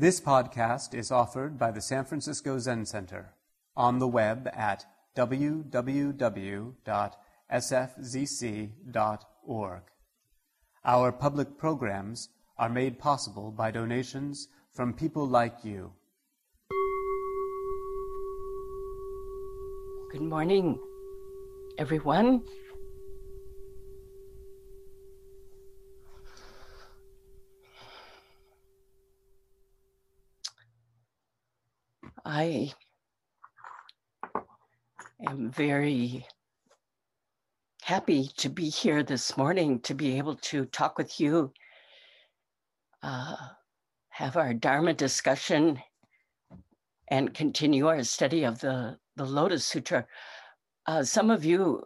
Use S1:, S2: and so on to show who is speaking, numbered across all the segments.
S1: This podcast is offered by the San Francisco Zen Center on the web at www.sfzc.org. Our public programs are made possible by donations from people like you.
S2: Good morning, everyone. I am very happy to be here this morning to be able to talk with you, uh, have our Dharma discussion, and continue our study of the, the Lotus Sutra. Uh, some of you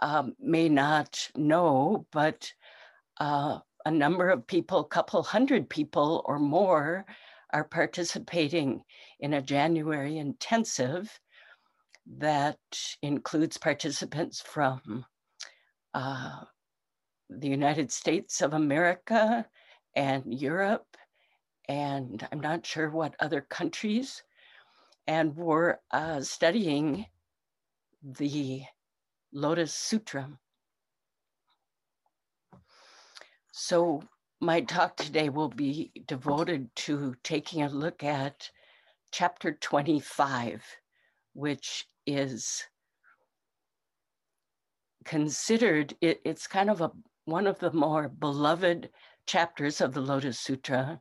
S2: um, may not know, but uh, a number of people, a couple hundred people or more, are participating in a January intensive that includes participants from uh, the United States of America and Europe, and I'm not sure what other countries. And we're uh, studying the Lotus Sutra. So my talk today will be devoted to taking a look at chapter 25, which is considered, it, it's kind of a one of the more beloved chapters of the Lotus Sutra.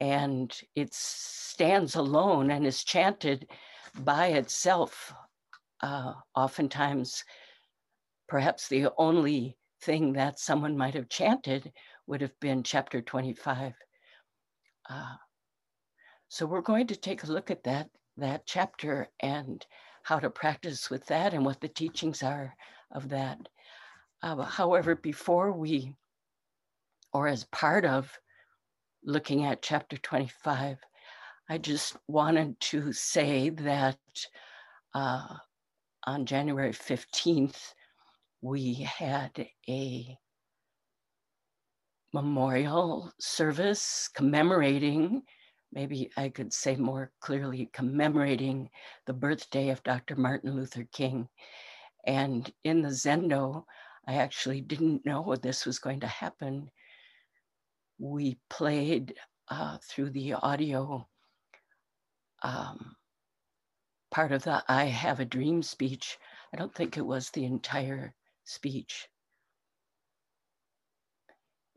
S2: And it stands alone and is chanted by itself, uh, oftentimes, perhaps the only thing that someone might have chanted would have been chapter 25. Uh, so we're going to take a look at that, that chapter and how to practice with that and what the teachings are of that. Uh, however, before we, or as part of looking at chapter 25, I just wanted to say that uh, on January 15th, we had a memorial service commemorating, maybe I could say more clearly, commemorating the birthday of Dr. Martin Luther King. And in the Zendo, I actually didn't know this was going to happen. We played uh, through the audio um, part of the I Have a Dream speech. I don't think it was the entire speech.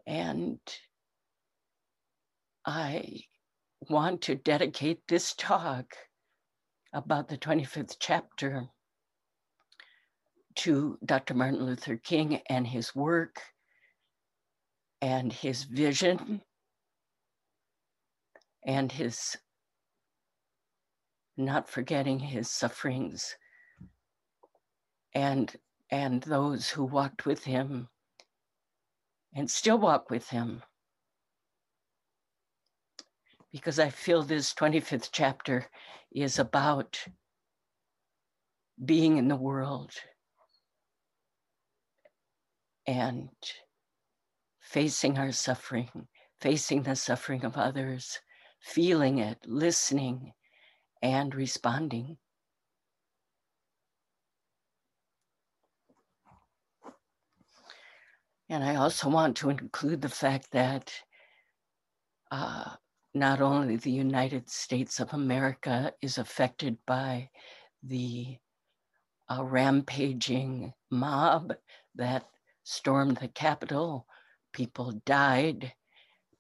S2: And I want to dedicate this talk about the 25th chapter to Dr. Martin Luther King and his work and his vision and his not forgetting his sufferings and and those who walked with him and still walk with him. Because I feel this 25th chapter is about being in the world and facing our suffering, facing the suffering of others, feeling it, listening, and responding. And I also want to include the fact that uh, not only the United States of America is affected by the uh, rampaging mob that stormed the Capitol, people died,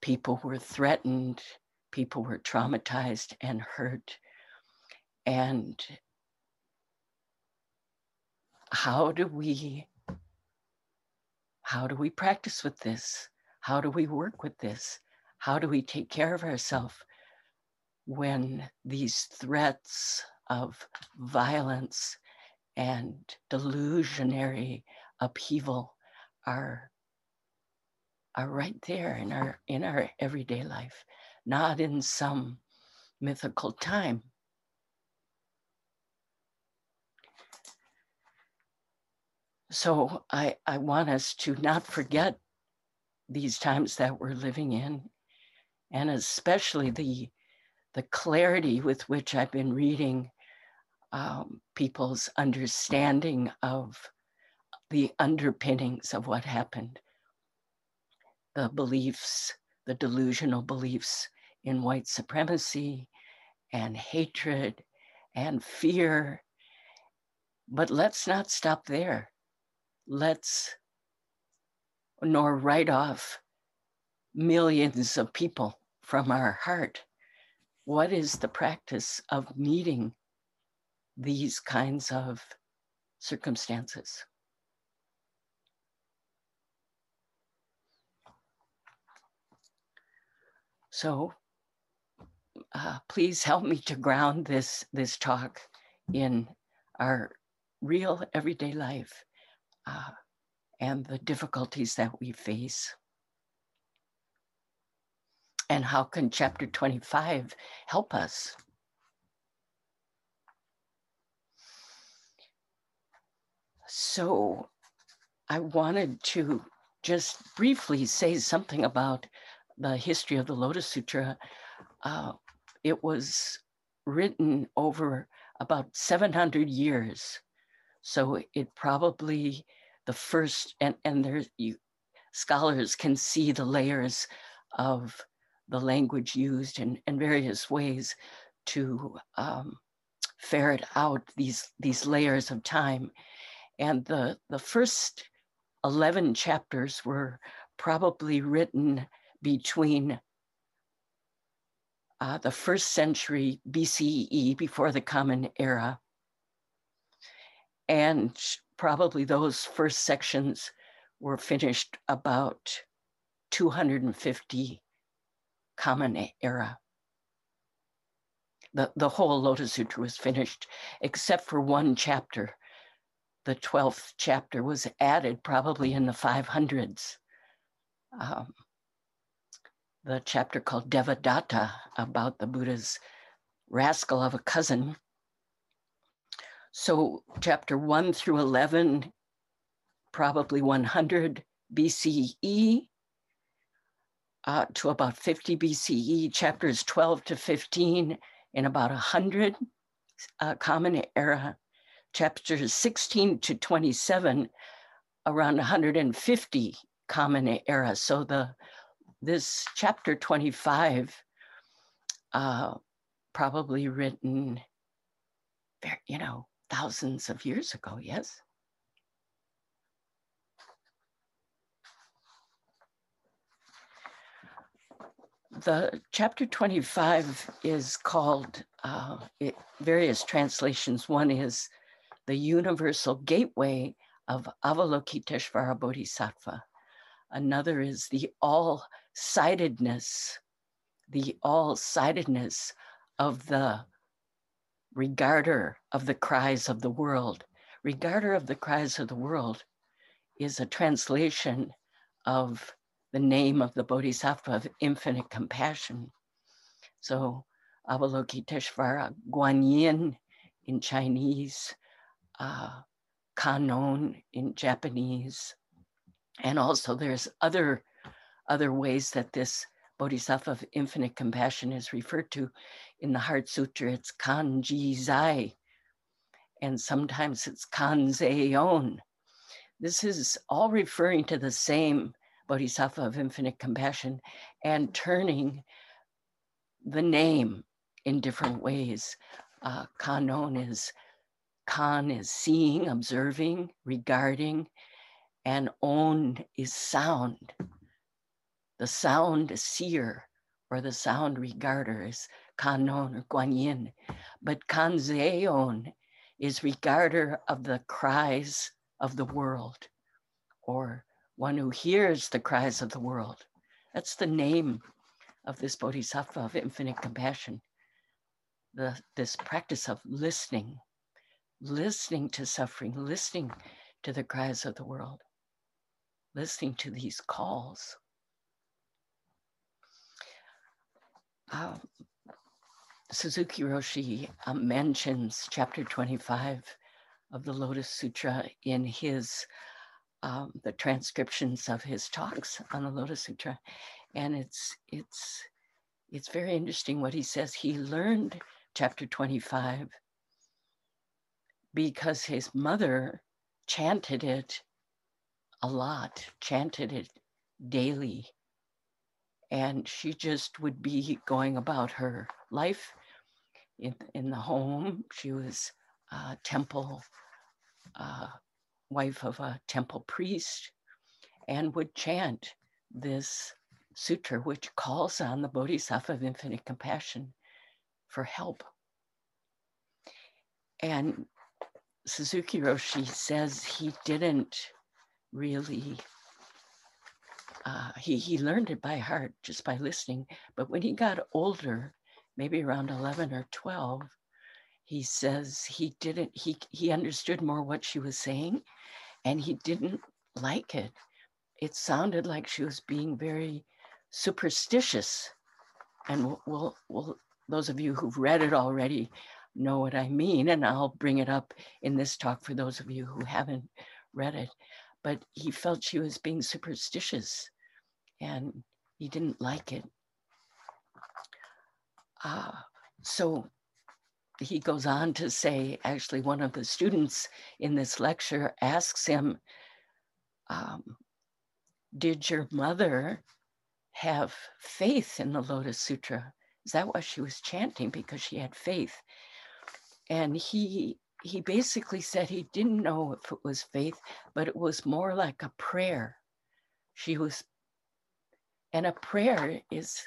S2: people were threatened, people were traumatized and hurt. And how do we how do we practice with this? How do we work with this? How do we take care of ourselves when these threats of violence and delusionary upheaval are are right there in our in our everyday life, not in some mythical time. So I, I want us to not forget these times that we're living in, and especially the the clarity with which I've been reading um, people's understanding of the underpinnings of what happened, the beliefs, the delusional beliefs in white supremacy and hatred and fear. But let's not stop there. Let's nor write off millions of people from our heart. What is the practice of meeting these kinds of circumstances? So uh, please help me to ground this, this talk in our real everyday life uh, and the difficulties that we face. And how can chapter 25 help us? So I wanted to just briefly say something about the history of the Lotus Sutra. Uh, it was written over about 700 years. So it probably the first, and, and there you, scholars can see the layers of the language used in, in various ways to um, ferret out these, these layers of time. And the, the first 11 chapters were probably written between uh, the first century BCE, before the Common Era, and probably those first sections were finished about 250 Common Era. The, the whole Lotus Sutra was finished, except for one chapter. The 12th chapter was added probably in the 500s. Um, the chapter called Devadatta about the Buddha's rascal of a cousin. So, chapter 1 through 11, probably 100 BCE, uh, to about 50 BCE, chapters 12 to 15 in about 100 uh, Common Era, chapters 16 to 27 around 150 Common Era. So the this chapter 25 uh, probably written, you know, thousands of years ago, yes? the chapter 25 is called uh, it, various translations. One is the universal gateway of Avalokiteshvara Bodhisattva. Another is the all sightedness, the all sightedness of the regarder of the cries of the world. Regarder of the cries of the world is a translation of the name of the Bodhisattva of infinite compassion. So Avalokiteshvara Guanyin in Chinese, uh, Kannon in Japanese, and also there's other other ways that this Bodhisattva of infinite compassion is referred to in the Heart Sutra. It's Kanji Zai, and sometimes it's Kanzeon. This is all referring to the same Bodhisattva of infinite compassion, and turning the name in different ways. Uh, Kannon is Kan is seeing, observing, regarding, and On is sound. The sound seer or the sound regarder is Kannon or Guanyin, but Kanzeon is regarder of the cries of the world or one who hears the cries of the world. That's the name of this bodhisattva of infinite compassion. The, this practice of listening, listening to suffering, listening to the cries of the world, listening to these calls. Um, Suzuki Roshi uh, mentions chapter 25 of the Lotus Sutra in his um, the transcriptions of his talks on the Lotus Sutra, and it's it's it's very interesting what he says. He learned chapter 25 because his mother chanted it a lot, chanted it daily. And she just would be going about her life in, in the home. She was a temple, uh, wife of a temple priest, and would chant this sutra, which calls on the Bodhisattva of infinite compassion for help. And Suzuki Roshi says he didn't really, uh, he, he learned it by heart just by listening. But when he got older, maybe around 11 or 12, he says he didn't, he, he understood more what she was saying and he didn't like it. It sounded like she was being very superstitious. And we'll, we'll, we'll, those of you who've read it already know what I mean, and I'll bring it up in this talk for those of you who haven't read it. But he felt she was being superstitious and he didn't like it. Uh, so he goes on to say, actually, one of the students in this lecture asks him, um, Did your mother have faith in the Lotus Sutra? Is that why she was chanting? Because she had faith and he he basically said he didn't know if it was faith, but it was more like a prayer. She was, and a prayer is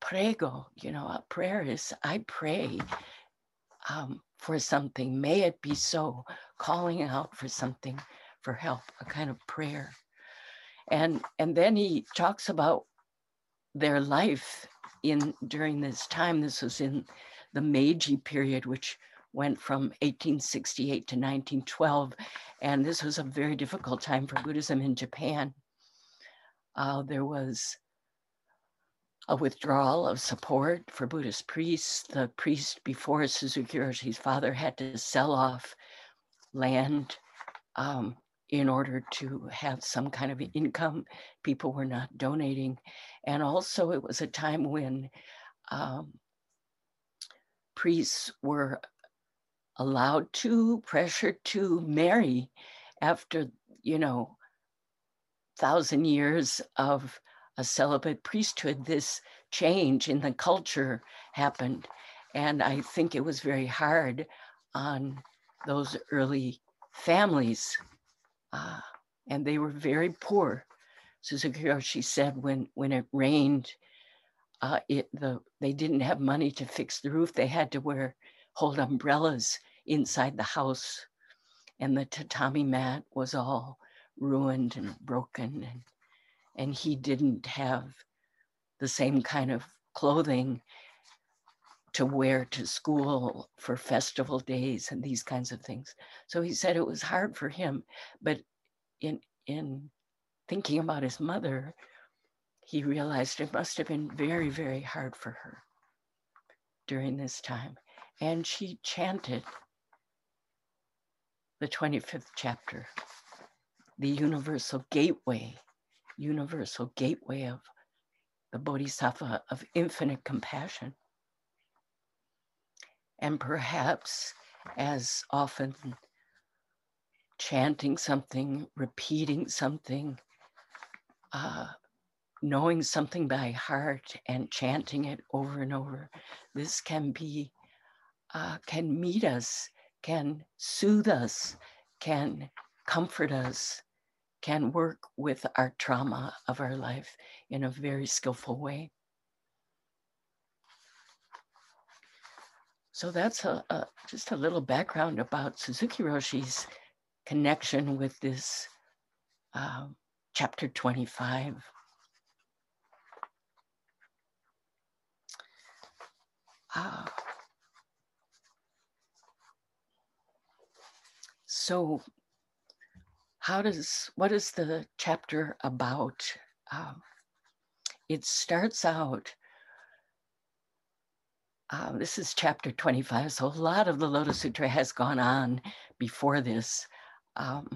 S2: prego, you know, a prayer is I pray um, for something. May it be so, calling out for something for help, a kind of prayer. And and then he talks about their life in during this time. This was in the Meiji period, which went from 1868 to 1912. And this was a very difficult time for Buddhism in Japan. Uh, there was a withdrawal of support for Buddhist priests. The priest before Suzuki father had to sell off land um, in order to have some kind of income. People were not donating. And also, it was a time when um, priests were allowed to, pressured to marry after, you know, thousand years of a celibate priesthood, this change in the culture happened. And I think it was very hard on those early families. Uh, and they were very poor. Suzuki Roshi said when, when it rained, uh, it, the, they didn't have money to fix the roof. They had to wear, hold umbrellas inside the house. And the tatami mat was all ruined and broken. And, and he didn't have the same kind of clothing to wear to school for festival days and these kinds of things. So he said it was hard for him. But in, in thinking about his mother, he realized it must have been very, very hard for her during this time. And she chanted the 25th chapter, the universal gateway, universal gateway of the Bodhisattva of infinite compassion. And perhaps, as often chanting something, repeating something, uh, knowing something by heart and chanting it over and over, this can be, uh, can meet us, can soothe us, can comfort us, can work with our trauma of our life in a very skillful way. So that's a, a, just a little background about Suzuki Roshi's connection with this um, chapter 25. Ah. So, how does what is the chapter about? Um, it starts out. Uh, this is chapter 25. So, a lot of the Lotus Sutra has gone on before this. Um,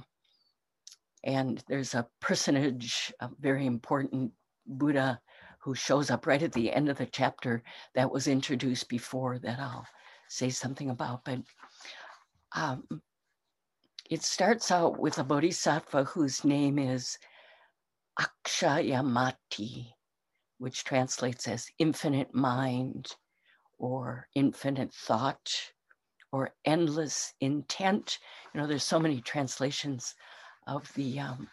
S2: and there's a personage, a very important Buddha who shows up right at the end of the chapter that was introduced before that I'll say something about. But um, it starts out with a bodhisattva whose name is Akshayamati, which translates as infinite mind or infinite thought or endless intent. You know, there's so many translations of the um,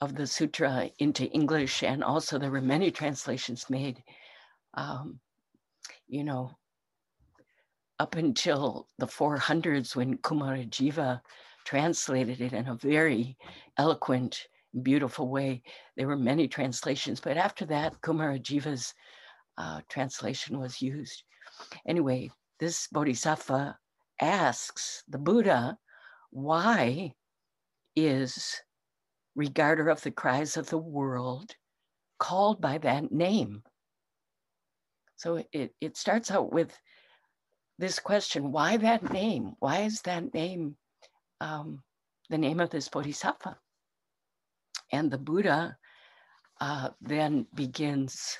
S2: of the sutra into English, and also there were many translations made. Um, you know, up until the 400s when Kumarajiva translated it in a very eloquent, beautiful way. There were many translations, but after that, Kumarajiva's uh, translation was used. Anyway, this bodhisattva asks the Buddha, why is regarder of the cries of the world called by that name? So it, it starts out with this question why that name? Why is that name um, the name of this bodhisattva? And the Buddha uh, then begins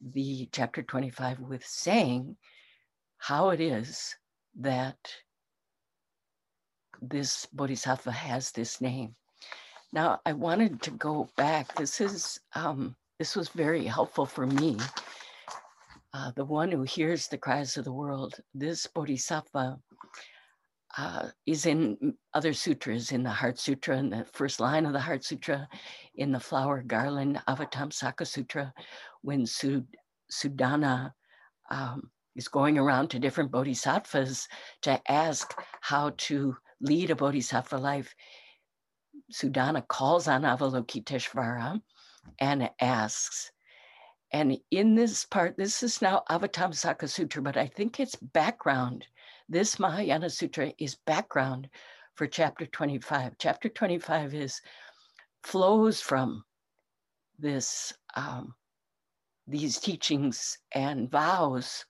S2: the chapter 25 with saying how it is that this bodhisattva has this name. Now, I wanted to go back. This is um, this was very helpful for me uh, the one who hears the cries of the world. This bodhisattva uh, is in other sutras, in the Heart Sutra, in the first line of the Heart Sutra, in the Flower Garland Avatamsaka Sutra, when Sud- Sudana um, is going around to different bodhisattvas to ask how to lead a bodhisattva life. Sudana calls on Avalokiteshvara and asks, and in this part, this is now Avatamsaka Sutra, but I think it's background. This Mahayana Sutra is background for chapter 25. Chapter 25 is flows from this um, these teachings and vows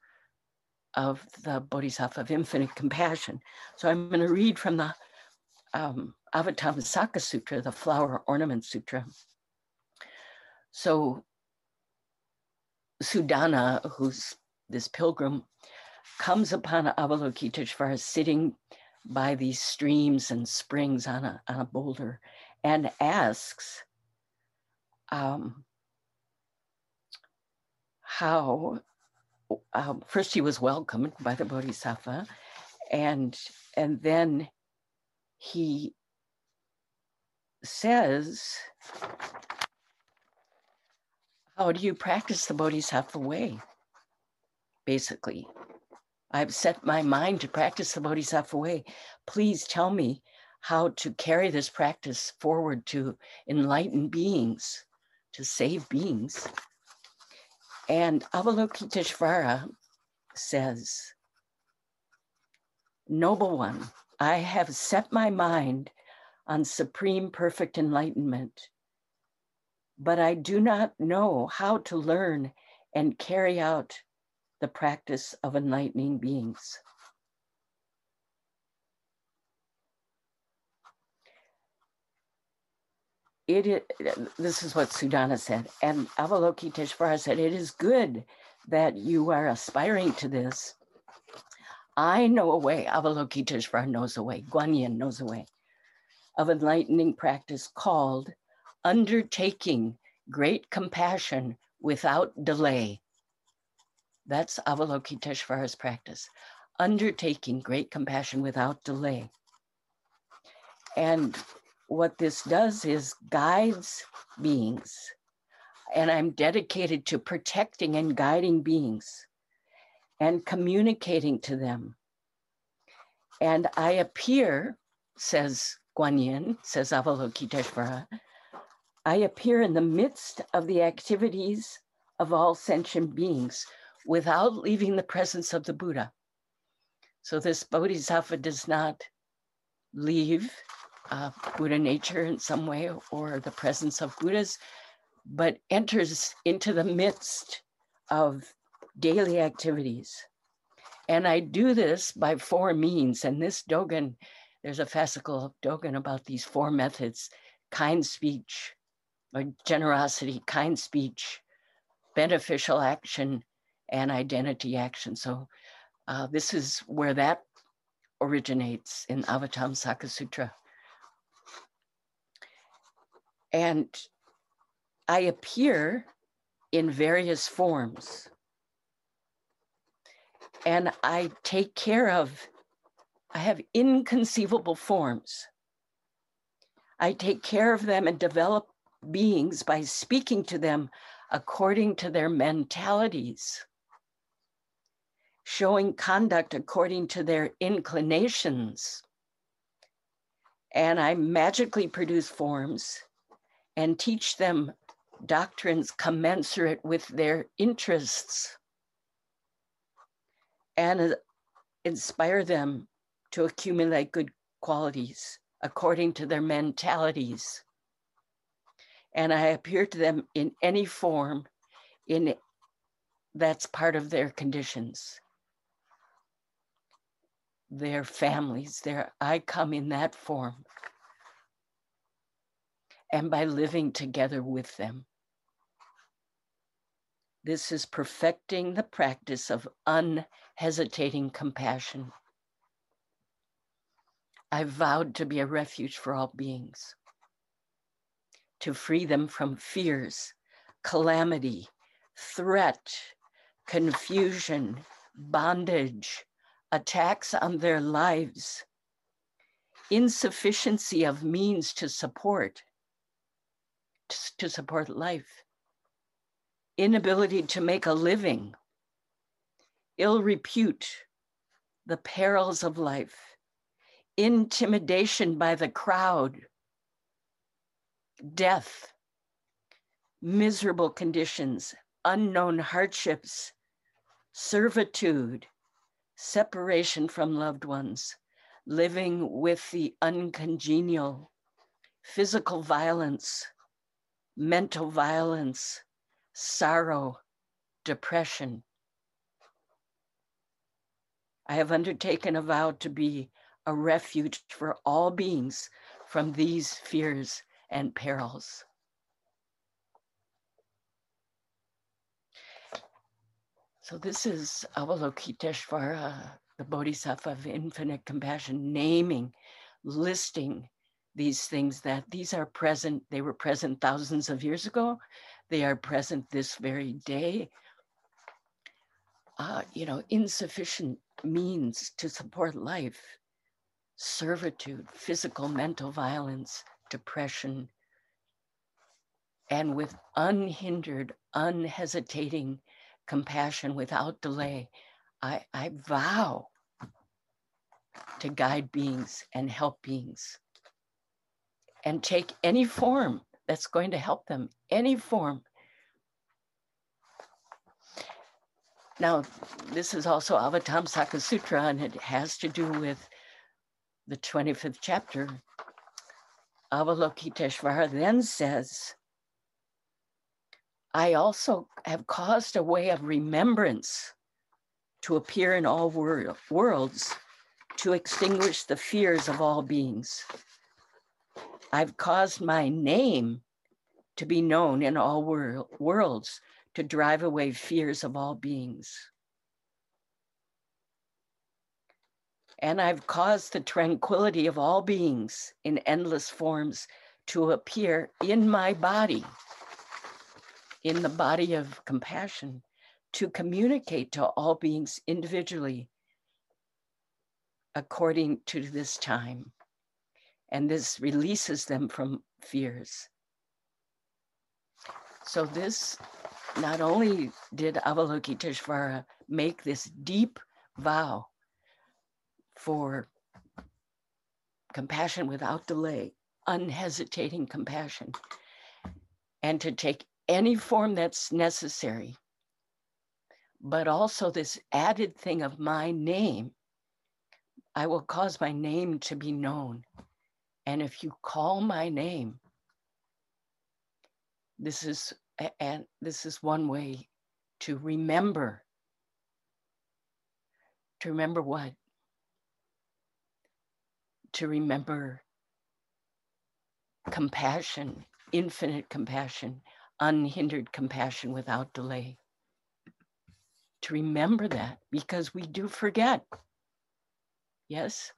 S2: of the Bodhisattva of infinite compassion. So I'm going to read from the um, Avatamsaka Sutra, the Flower Ornament Sutra. So Sudana, who's this pilgrim, comes upon Avalokiteshvara sitting by these streams and springs on a, on a boulder and asks um, how, um, first he was welcomed by the Bodhisattva, and, and then he says, how do you practice the Bodhisattva way? Basically, I've set my mind to practice the Bodhisattva way. Please tell me how to carry this practice forward to enlighten beings, to save beings. And Avalokiteshvara says, Noble one, I have set my mind on supreme perfect enlightenment but I do not know how to learn and carry out the practice of enlightening beings. It is, this is what Sudana said, and Avalokiteshvara said, It is good that you are aspiring to this. I know a way, Avalokiteshvara knows a way, Guanyin knows a way of enlightening practice called undertaking great compassion without delay. That's Avalokiteshvara's practice. Undertaking great compassion without delay. And what this does is guides beings. And I'm dedicated to protecting and guiding beings and communicating to them. And I appear, says Guanyin, says Avalokiteshvara, I appear in the midst of the activities of all sentient beings without leaving the presence of the Buddha. So this Bodhisattva does not leave uh, Buddha nature in some way or the presence of Buddhas, but enters into the midst of daily activities. And I do this by four means. And this Dogen, there's a fascicle of Dogen about these four methods kind speech, generosity, kind speech, beneficial action and identity action. So uh, this is where that originates in Avatamsaka Sutra. And I appear in various forms. And I take care of, I have inconceivable forms. I take care of them and develop beings by speaking to them according to their mentalities, showing conduct according to their inclinations. And I magically produce forms and teach them doctrines commensurate with their interests and uh, inspire them to accumulate good qualities according to their mentalities. And I appear to them in any form in that's part of their conditions. Their families, their I come in that form. And by living together with them. This is perfecting the practice of unhesitating compassion. I vowed to be a refuge for all beings, to free them from fears, calamity, threat, confusion, bondage, attacks on their lives, insufficiency of means to support, to support life, inability to make a living, ill repute, the perils of life, intimidation by the crowd, death, miserable conditions, unknown hardships, servitude, separation from loved ones, living with the uncongenial, physical violence, mental violence, sorrow, depression. I have undertaken a vow to be a refuge for all beings from these fears and perils. So this is Avalokiteshvara, the Bodhisattva of infinite compassion, naming, listing these things that these are present. They were present thousands of years ago. They are present this very day. Uh, you know, insufficient means to support life, servitude, physical, mental violence, depression, and with unhindered, unhesitating compassion without delay, I, I vow to guide beings and help beings and take any form that's going to help them, any form. Now, this is also Avatamsaka Sutra, and it has to do with the 25th chapter. Avalokiteshvara then says, I also have caused a way of remembrance to appear in all wor- worlds to extinguish the fears of all beings. I've caused my name to be known in all wor- worlds to drive away fears of all beings. And I've caused the tranquility of all beings in endless forms to appear in my body, in the body of compassion, to communicate to all beings individually according to this time and this releases them from fears. So this not only did Avalokiteshvara make this deep vow for compassion without delay, unhesitating compassion, and to take any form that's necessary, but also this added thing of my name. I will cause my name to be known and if you call my name, this is and this is one way to remember. To remember what? To remember compassion, infinite compassion, unhindered compassion without delay. To remember that because we do forget. Yes?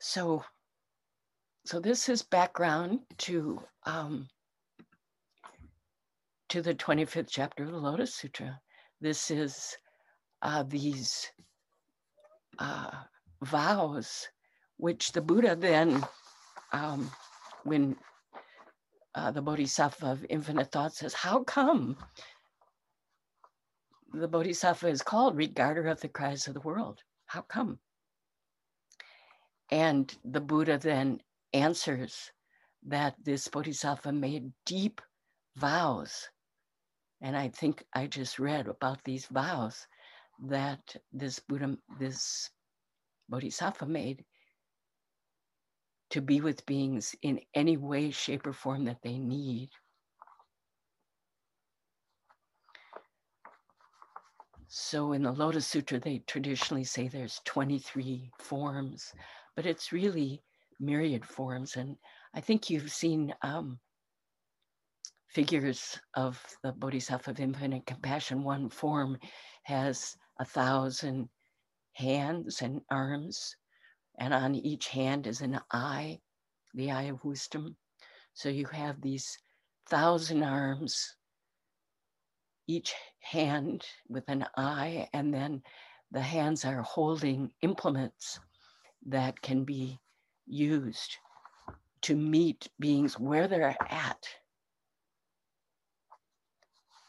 S2: So, so this is background to um, to the 25th chapter of the Lotus Sutra. This is uh, these uh, vows, which the Buddha then, um, when uh, the Bodhisattva of infinite thought says, How come the Bodhisattva is called regarder of the cries of the world? How come? And the Buddha then answers that this Bodhisattva made deep vows. And I think I just read about these vows that this Buddha, this Bodhisattva made to be with beings in any way, shape, or form that they need. So in the Lotus Sutra, they traditionally say there's 23 forms, but it's really myriad forms. And I think you've seen um, figures of the Bodhisattva of infinite compassion. One form has a thousand hands and arms, and on each hand is an eye, the eye of wisdom. So you have these thousand arms, each hand with an eye, and then the hands are holding implements that can be used to meet beings where they're at.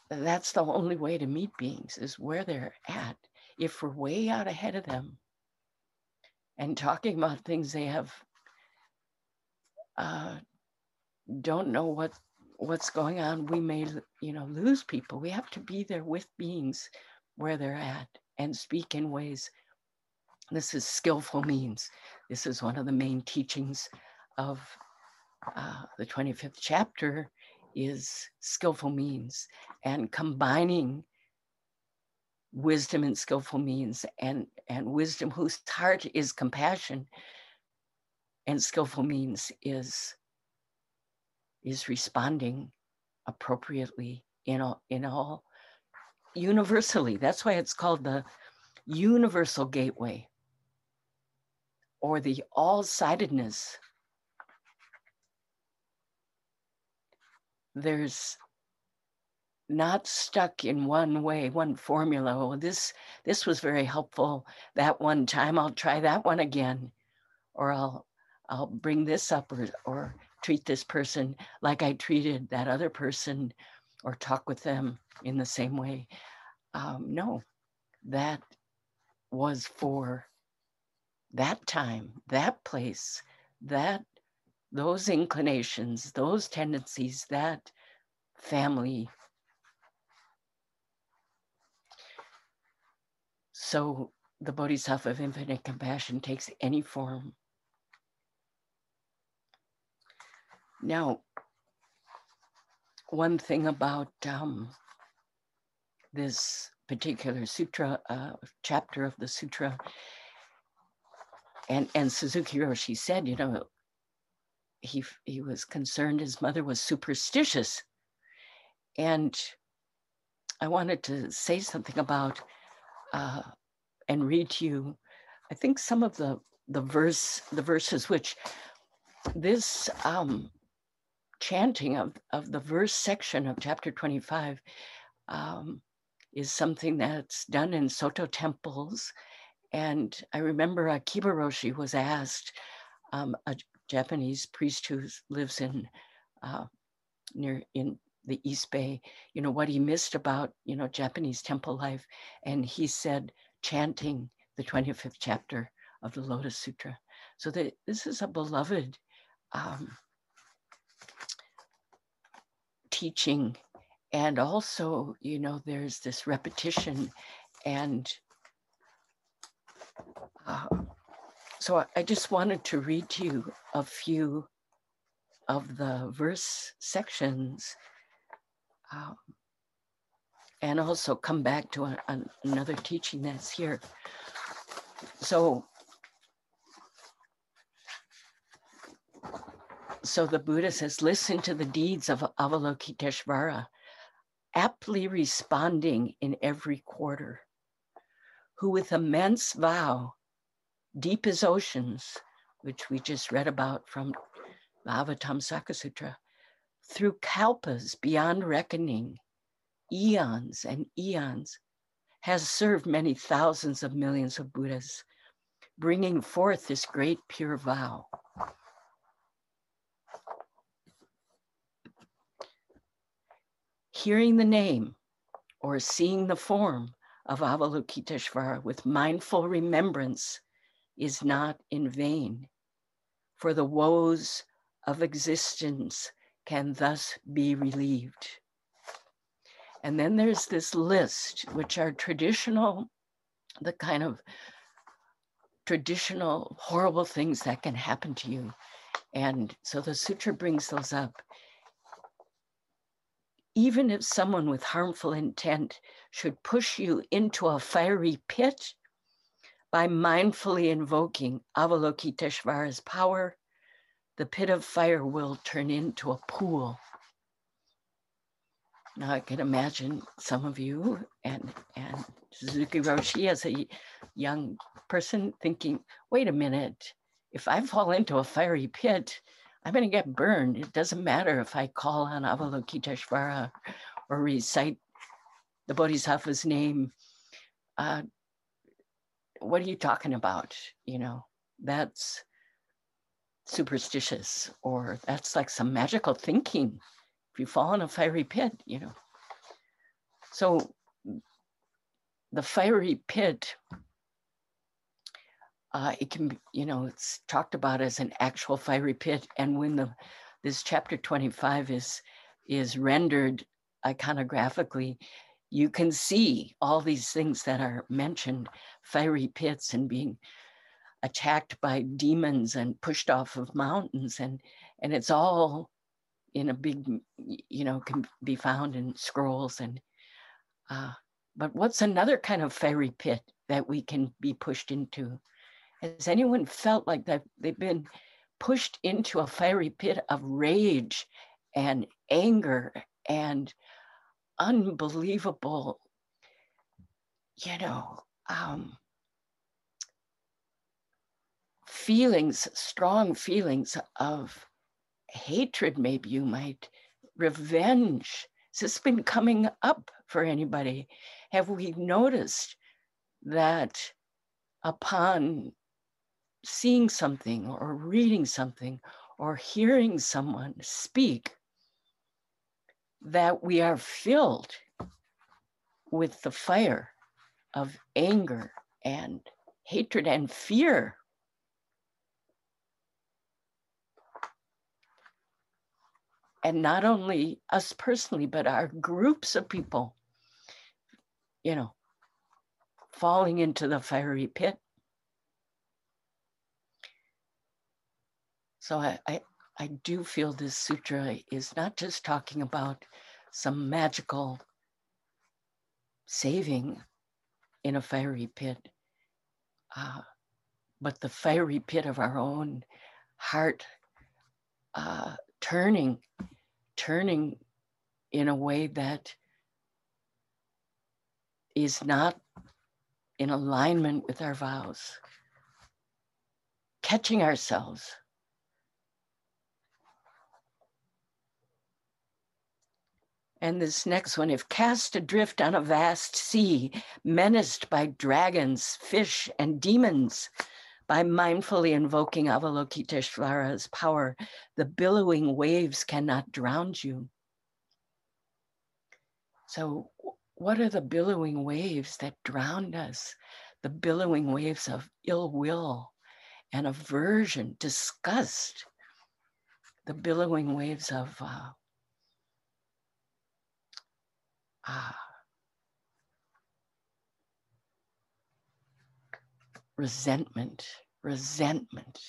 S2: That's the only way to meet beings is where they're at. If we're way out ahead of them and talking about things they have uh, don't know what what's going on, we may you know lose people. We have to be there with beings where they're at and speak in ways this is skillful means. This is one of the main teachings of uh, the 25th chapter is skillful means and combining wisdom and skillful means and, and wisdom whose heart is compassion and skillful means is is responding appropriately in all in all universally. That's why it's called the universal gateway or the all-sidedness there's not stuck in one way one formula. Oh this this was very helpful that one time. I'll try that one again or i'll i'll bring this up or or treat this person like i treated that other person or talk with them in the same way. Um, no that was for that time, that place, that those inclinations, those tendencies, that family. So the Bodhisattva of infinite compassion takes any form. Now, one thing about um, this particular sutra, uh, chapter of the sutra, and and Suzuki Roshi said, you know, he he was concerned his mother was superstitious, and I wanted to say something about uh, and read to you. I think some of the the verse the verses which this um, chanting of of the verse section of chapter twenty five. Um, is something that's done in Soto temples and I remember Akiba Roshi was asked, um, a Japanese priest who lives in uh, near in the East Bay, you know, what he missed about, you know, Japanese temple life. And he said, chanting the 25th chapter of the Lotus Sutra. So that this is a beloved um, teaching. And also, you know, there's this repetition and uh, so I just wanted to read to you a few of the verse sections um, and also come back to a, another teaching that's here. So, so the Buddha says, listen to the deeds of Avalokiteshvara, aptly responding in every quarter, who with immense vow, deep as oceans, which we just read about from the Avatamsaka Sutra, through kalpas beyond reckoning, eons and eons, has served many thousands of millions of Buddhas, bringing forth this great pure vow. Hearing the name or seeing the form of Avalokiteshvara with mindful remembrance is not in vain, for the woes of existence can thus be relieved. And then there's this list, which are traditional, the kind of traditional horrible things that can happen to you. And so the sutra brings those up. Even if someone with harmful intent should push you into a fiery pit by mindfully invoking Avalokiteshvara's power, the pit of fire will turn into a pool. Now I can imagine some of you and and Suzuki Roshi as a young person thinking, wait a minute, if I fall into a fiery pit, I'm going to get burned. It doesn't matter if I call on Avalokiteshvara or recite the Bodhisattva's name. Uh, what are you talking about? You know, that's superstitious or that's like some magical thinking. If you fall in a fiery pit you know. So the fiery pit uh, it can be you know it's talked about as an actual fiery pit. And when the this chapter 25 is is rendered iconographically you can see all these things that are mentioned fiery pits and being attacked by demons and pushed off of mountains and and it's all in a big you know can be found in scrolls and uh, but what's another kind of fiery pit that we can be pushed into? Has anyone felt like that they've been pushed into a fiery pit of rage and anger and unbelievable you know um, feelings, strong feelings of hatred, maybe you might, revenge. Has this been coming up for anybody? Have we noticed that upon seeing something or reading something or hearing someone speak, that we are filled with the fire of anger and hatred and fear and not only us personally, but our groups of people, you know, falling into the fiery pit. So I, I do feel this sutra is not just talking about some magical saving in a fiery pit, uh, but the fiery pit of our own heart uh, turning, turning in a way that is not in alignment with our vows, catching ourselves. And this next one, if cast adrift on a vast sea, menaced by dragons, fish, and demons, by mindfully invoking Avalokiteshvara's power, the billowing waves cannot drown you. So, what are the billowing waves that drowned us? The billowing waves of ill will and aversion, disgust, the billowing waves of uh, uh, resentment, resentment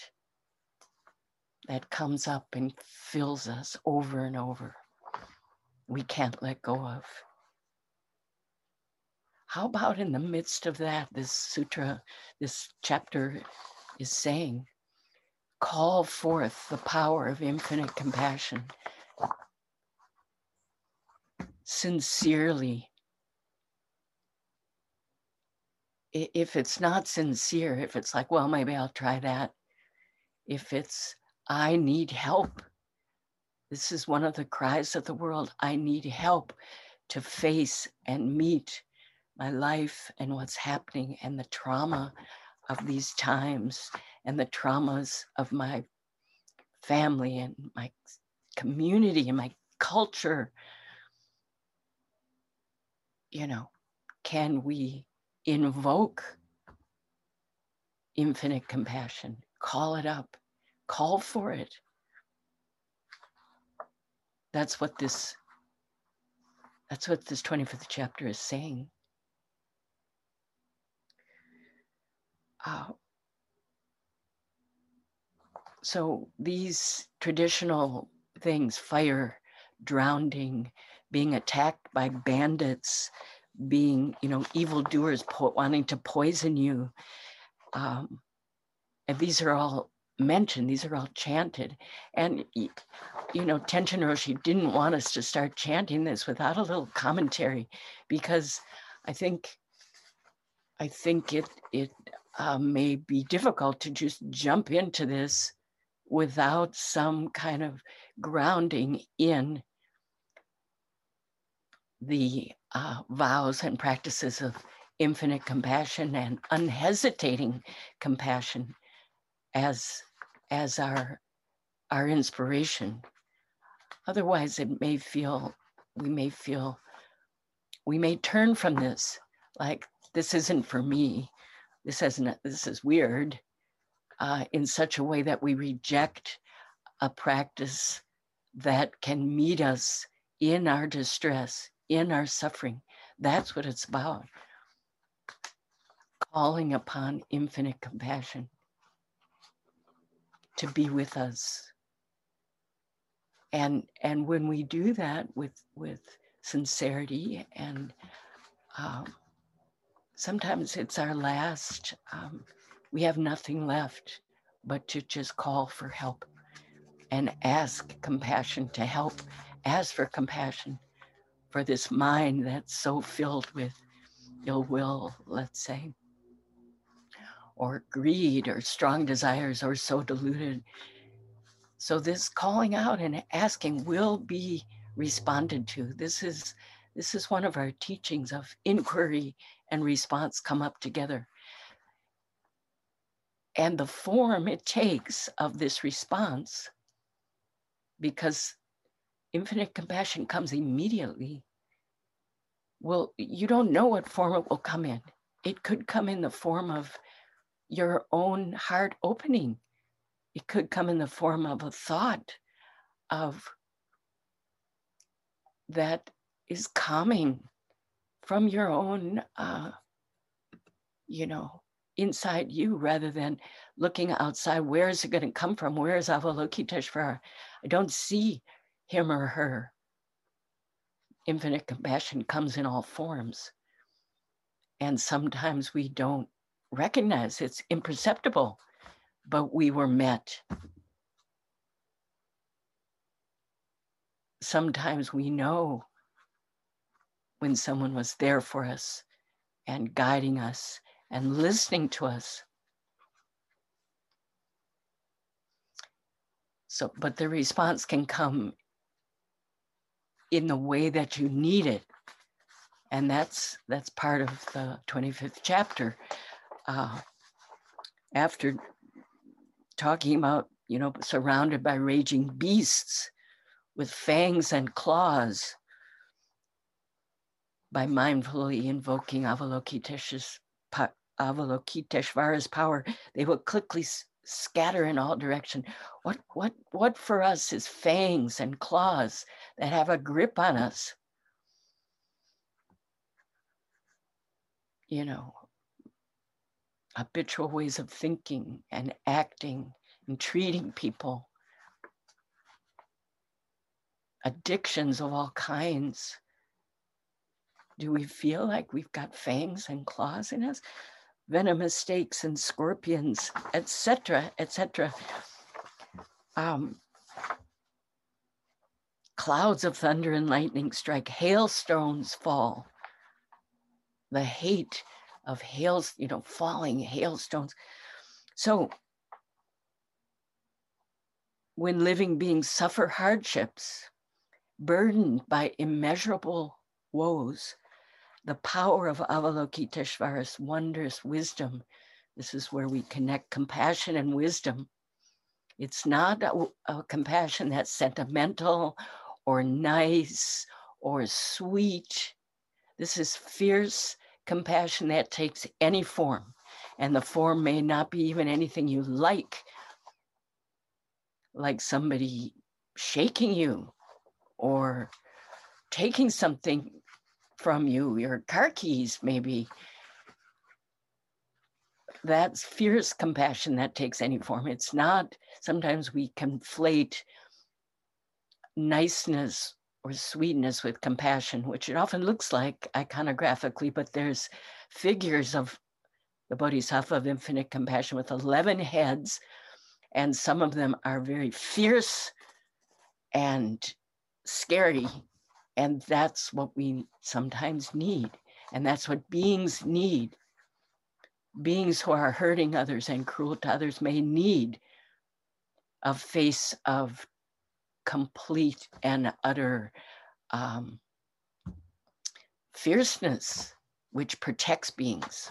S2: that comes up and fills us over and over. We can't let go of. How about in the midst of that, this sutra, this chapter is saying, call forth the power of infinite compassion sincerely. If it's not sincere, if it's like, well, maybe I'll try that. If it's, I need help. This is one of the cries of the world. I need help to face and meet my life and what's happening and the trauma of these times and the traumas of my family and my community and my culture. You know, can we invoke infinite compassion? Call it up, call for it. That's what this that's what this 25th chapter is saying. Uh, so these traditional things, fire, drowning, being attacked by bandits, being, you know, evildoers po- wanting to poison you. Um, and these are all mentioned, these are all chanted. And, you know, Tenshin Roshi didn't want us to start chanting this without a little commentary because I think, I think it, it uh, may be difficult to just jump into this without some kind of grounding in the uh, vows and practices of infinite compassion and unhesitating compassion as as our our inspiration. Otherwise it may feel we may feel we may turn from this like this isn't for me. This isn't this is weird uh, in such a way that we reject a practice that can meet us in our distress in our suffering. That's what it's about. Calling upon infinite compassion to be with us. And and when we do that with with sincerity and um, sometimes it's our last um, we have nothing left but to just call for help and ask compassion to help ask for compassion for this mind that's so filled with ill will let's say or greed or strong desires or so deluded. So this calling out and asking will be responded to. This is this is one of our teachings of inquiry and response come up together. And the form it takes of this response, because infinite compassion comes immediately. Well, you don't know what form it will come in. It could come in the form of your own heart opening. It could come in the form of a thought of that is coming from your own, uh, you know, inside you rather than looking outside. Where is it going to come from? Where is Avalokiteshvara? I don't see him or her. Infinite compassion comes in all forms. And sometimes we don't recognize it's imperceptible, but we were met. Sometimes we know when someone was there for us and guiding us and listening to us. So, but the response can come in the way that you need it. And that's that's part of the 25th chapter uh, after talking about, you know, surrounded by raging beasts with fangs and claws, by mindfully invoking Avalokiteshvara's, Avalokiteshvara's power, they will quickly scatter in all direction. What, what, what for us is fangs and claws that have a grip on us? You know, habitual ways of thinking and acting and treating people, addictions of all kinds. Do we feel like we've got fangs and claws in us? Venomous snakes and scorpions, etc., etc. um, clouds of thunder and lightning strike, hailstones fall. The hate of hails, you know, falling hailstones. So when living beings suffer hardships, burdened by immeasurable woes, the power of Avalokiteshvara's wondrous wisdom. This is where we connect compassion and wisdom. It's not a, a compassion that's sentimental or nice or sweet. This is fierce compassion that takes any form, and the form may not be even anything you like, like somebody shaking you or taking something from you, your car keys, maybe. That's fierce compassion that takes any form. It's not, sometimes we conflate niceness or sweetness with compassion, which it often looks like iconographically, but there's figures of the Bodhisattva of infinite compassion with 11 heads, and some of them are very fierce and scary. And that's what we sometimes need. And that's what beings need. Beings who are hurting others and cruel to others may need a face of complete and utter um, fierceness, which protects beings.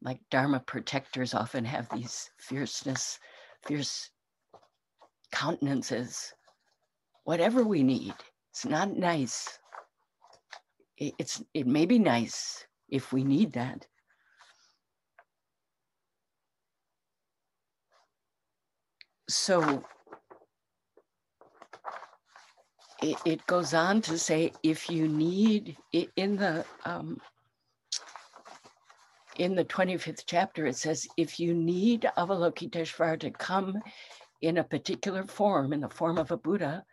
S2: Like Dharma protectors often have these fierceness, fierce countenances whatever we need. It's not nice. It's it may be nice if we need that. So it, it goes on to say if you need in the um, in the 25th chapter, it says, if you need Avalokiteshvara to come in a particular form, in the form of a Buddha,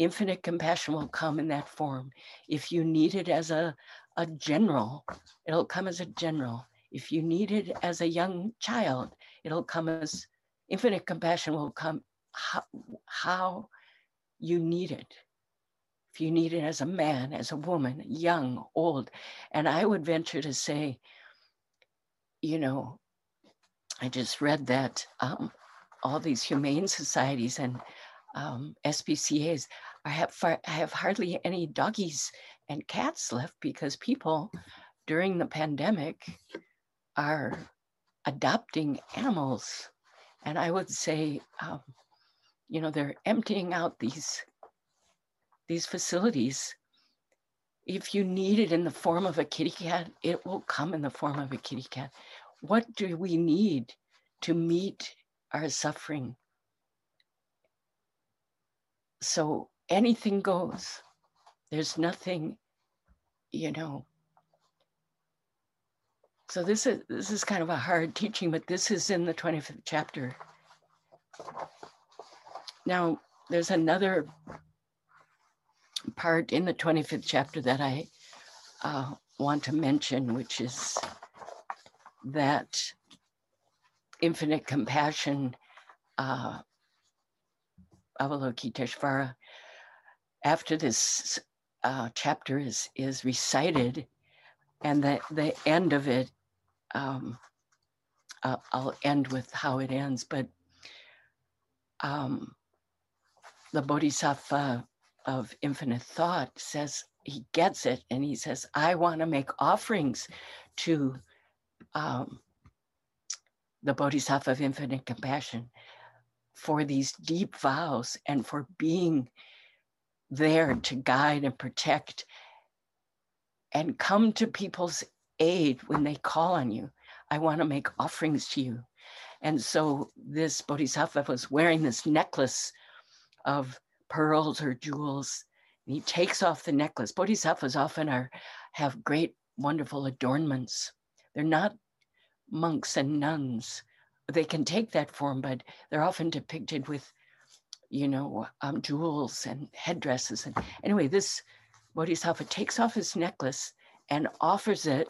S2: infinite compassion will come in that form. If you need it as a, a general, it'll come as a general. If you need it as a young child, it'll come as infinite compassion will come how, how you need it. If you need it as a man, as a woman, young, old. And I would venture to say, you know, I just read that um, all these humane societies and um, SPCAs I have far, I have hardly any doggies and cats left because people during the pandemic are adopting animals, and I would say, um, you know, they're emptying out these these facilities. If you need it in the form of a kitty cat, it will come in the form of a kitty cat. What do we need to meet our suffering? So anything goes. There's nothing, you know. So this is this is kind of a hard teaching, but this is in the 25th chapter. Now, there's another part in the 25th chapter that I uh, want to mention, which is that infinite compassion, uh, Avalokiteshvara, after this uh, chapter is is recited, and the the end of it, um, uh, I'll end with how it ends. But um, the Bodhisattva of infinite thought says he gets it, and he says, "I want to make offerings to." Um, the Bodhisattva of infinite compassion for these deep vows and for being there to guide and protect and come to people's aid when they call on you. I want to make offerings to you. And so this bodhisattva was wearing this necklace of pearls or jewels. And he takes off the necklace. Bodhisattvas often are have great, wonderful adornments. They're not monks and nuns. They can take that form, but they're often depicted with you know, um, jewels and headdresses. And anyway, this Bodhisattva takes off his necklace and offers it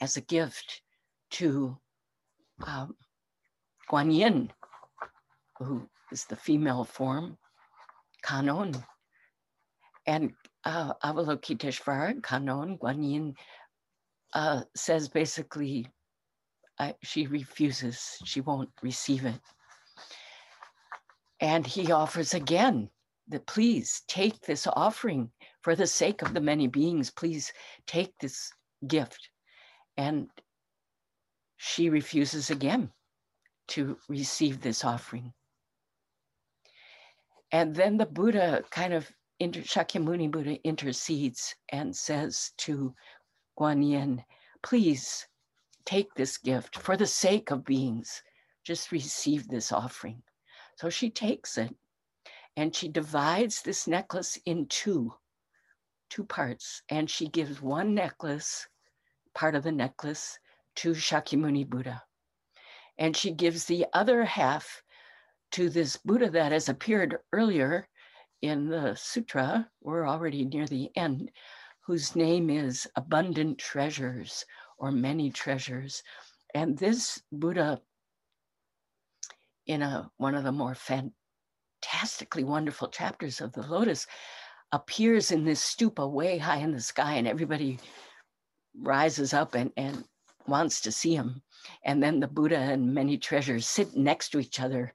S2: as a gift to um, who is the female form, Kannon. And uh, Avalokiteshvara, Kannon, Guanyin, uh, says basically uh, she refuses, she won't receive it. And he offers again that please take this offering for the sake of the many beings, please take this gift. And she refuses again to receive this offering. And then the Buddha kind of, inter, Shakyamuni Buddha intercedes and says to Guanyin, please take this gift for the sake of beings. Just receive this offering. So she takes it and she divides this necklace in two, two parts. And she gives one necklace, part of the necklace, to Shakyamuni Buddha. And she gives the other half to this Buddha that has appeared earlier in the sutra. We're already near the end, whose name is Abundant Treasures or Many Treasures. And this Buddha, in a, one of the more fantastically wonderful chapters of the Lotus, appears in this stupa way high in the sky, and everybody rises up and, and wants to see him. And then the Buddha and many treasures sit next to each other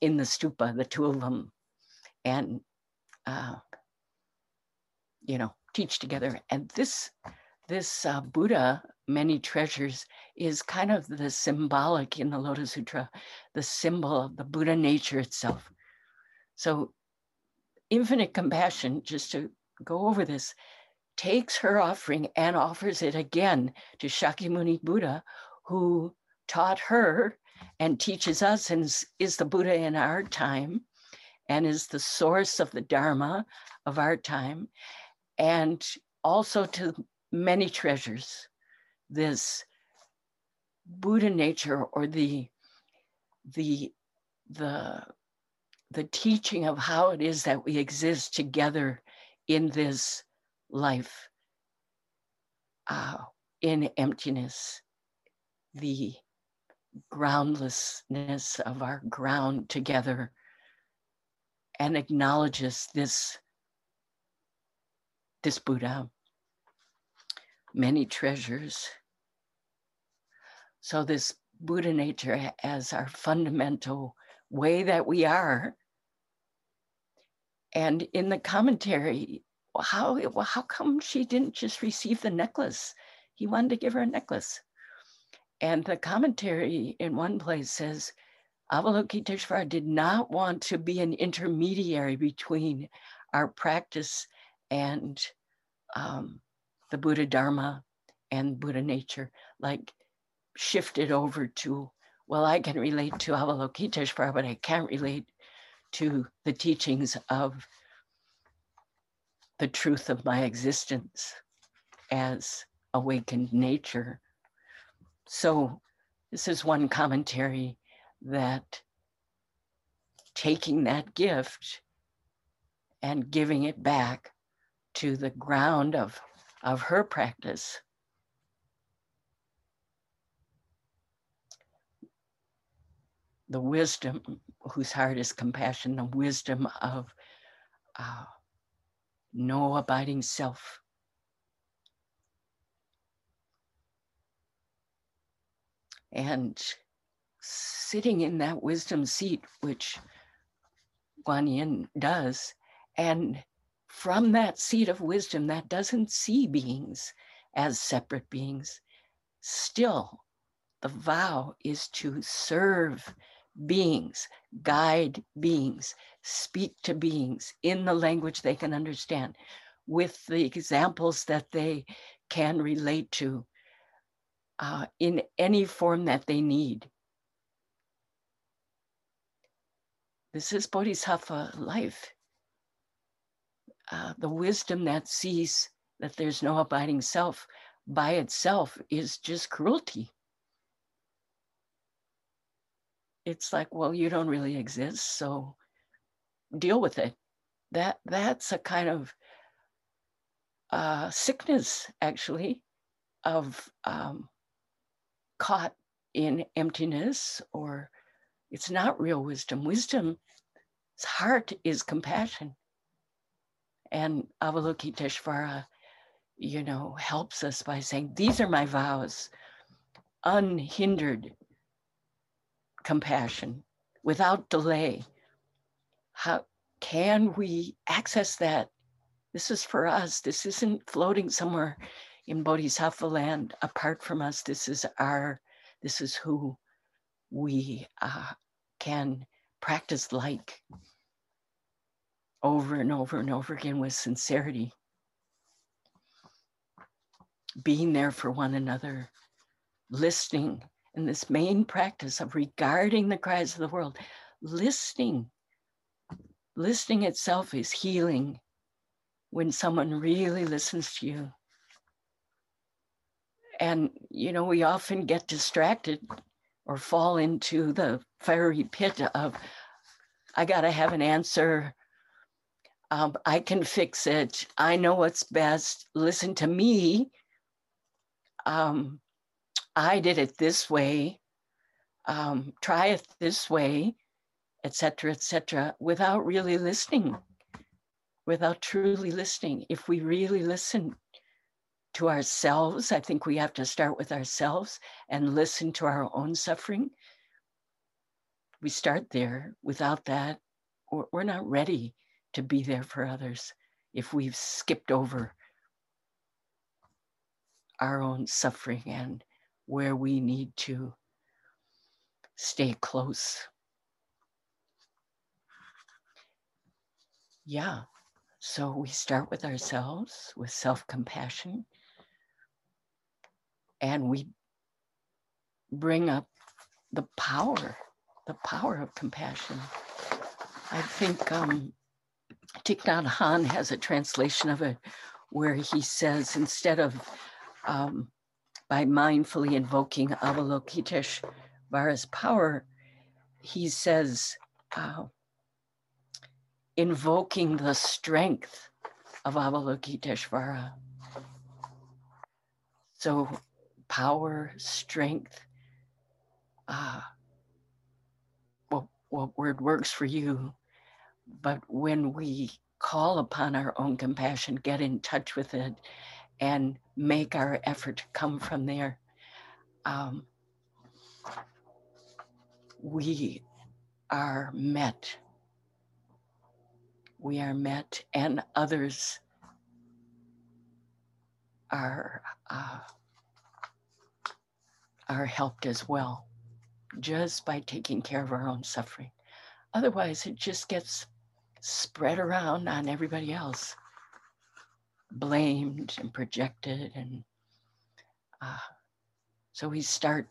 S2: in the stupa, the two of them, and uh, you know, teach together. And this this uh, Buddha, many treasures, is kind of the symbolic in the Lotus Sutra, the symbol of the Buddha nature itself. So, infinite compassion, just to go over this, takes her offering and offers it again to Shakyamuni Buddha, who taught her and teaches us and is the Buddha in our time and is the source of the Dharma of our time and also to many treasures, this Buddha nature or the the the the teaching of how it is that we exist together in this life uh, in emptiness the groundlessness of our ground together and acknowledges this this Buddha, many treasures. So, this Buddha nature as our fundamental way that we are. And in the commentary, how, how come she didn't just receive the necklace? He wanted to give her a necklace. And the commentary in one place says Avalokiteshvara did not want to be an intermediary between our practice and um, the Buddha Dharma and Buddha nature, like shifted over to, well, I can relate to Avalokiteshvara, but I can't relate to the teachings of the truth of my existence as awakened nature. So, this is one commentary that taking that gift and giving it back to the ground of, of her practice. The wisdom, whose heart is compassion, the wisdom of uh, no abiding self. And sitting in that wisdom seat, which Guanyin does, and from that seat of wisdom that doesn't see beings as separate beings, still the vow is to serve beings, guide beings, speak to beings in the language they can understand, with the examples that they can relate to uh, in any form that they need. This is Bodhisattva life uh, the wisdom that sees that there's no abiding self by itself is just cruelty. It's like, well, you don't really exist, so deal with it. That that's a kind of uh, sickness, actually, of um, caught in emptiness or It's not real wisdom. Wisdom's heart is compassion. And Avalokiteshvara, you know, helps us by saying, These are my vows, unhindered compassion without delay. How can we access that? This is for us. This isn't floating somewhere in Bodhisattva land apart from us. This is our, this is who we uh, can practice like over and over and over again with sincerity. Being there for one another, listening, and this main practice of regarding the cries of the world, listening. Listening itself is healing when someone really listens to you. And, you know, we often get distracted or fall into the fiery pit of, I got to have an answer. Um, I can fix it. I know what's best. Listen to me. Um, I did it this way. Um, try it this way, etc., etc., without really listening, without truly listening. If we really listen to ourselves. I think we have to start with ourselves and listen to our own suffering. We start there. Without that, we're not ready to be there for others if we've skipped over our own suffering and where we need to stay close. Yeah, so we start with ourselves with self compassion and we bring up the power, the power of compassion. I think um, Thich Nhat has a translation of it where he says instead of um, by mindfully invoking Avalokiteshvara's power, he says, uh, invoking the strength of Avalokiteshvara. So power, strength, uh, what, what word works for you. But when we call upon our own compassion, get in touch with it, and make our effort come from there, um, we are met. We are met, and others are. Uh, are helped as well just by taking care of our own suffering. Otherwise, it just gets spread around on everybody else, blamed and projected. And uh, so we start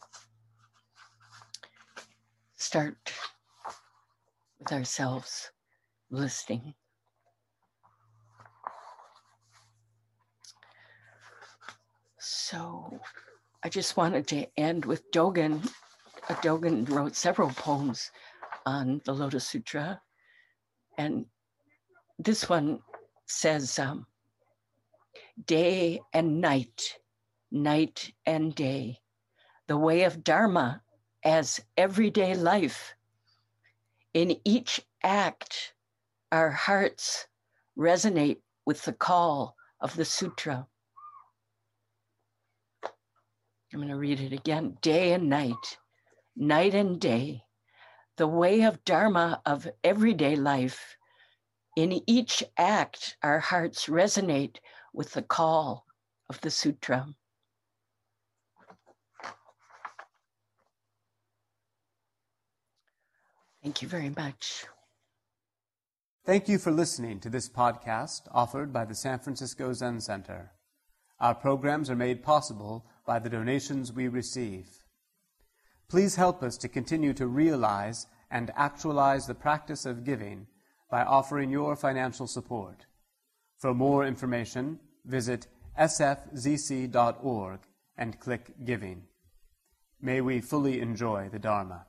S2: start with ourselves listening. So I just wanted to end with Dogen. Uh, Dogen wrote several poems on the Lotus Sutra. And this one says, um, day and night, night and day, the way of Dharma as everyday life. In each act, our hearts resonate with the call of the sutra. I'm going to read it again day and night, night and day, the way of Dharma of everyday life. In each act, our hearts resonate with the call of the sutra. Thank you very much.
S1: Thank you for listening to this podcast offered by the San Francisco Zen Center. Our programs are made possible by the donations we receive. Please help us to continue to realize and actualize the practice of giving by offering your financial support. For more information, visit sfzc.org and click Giving. May we fully enjoy the Dharma.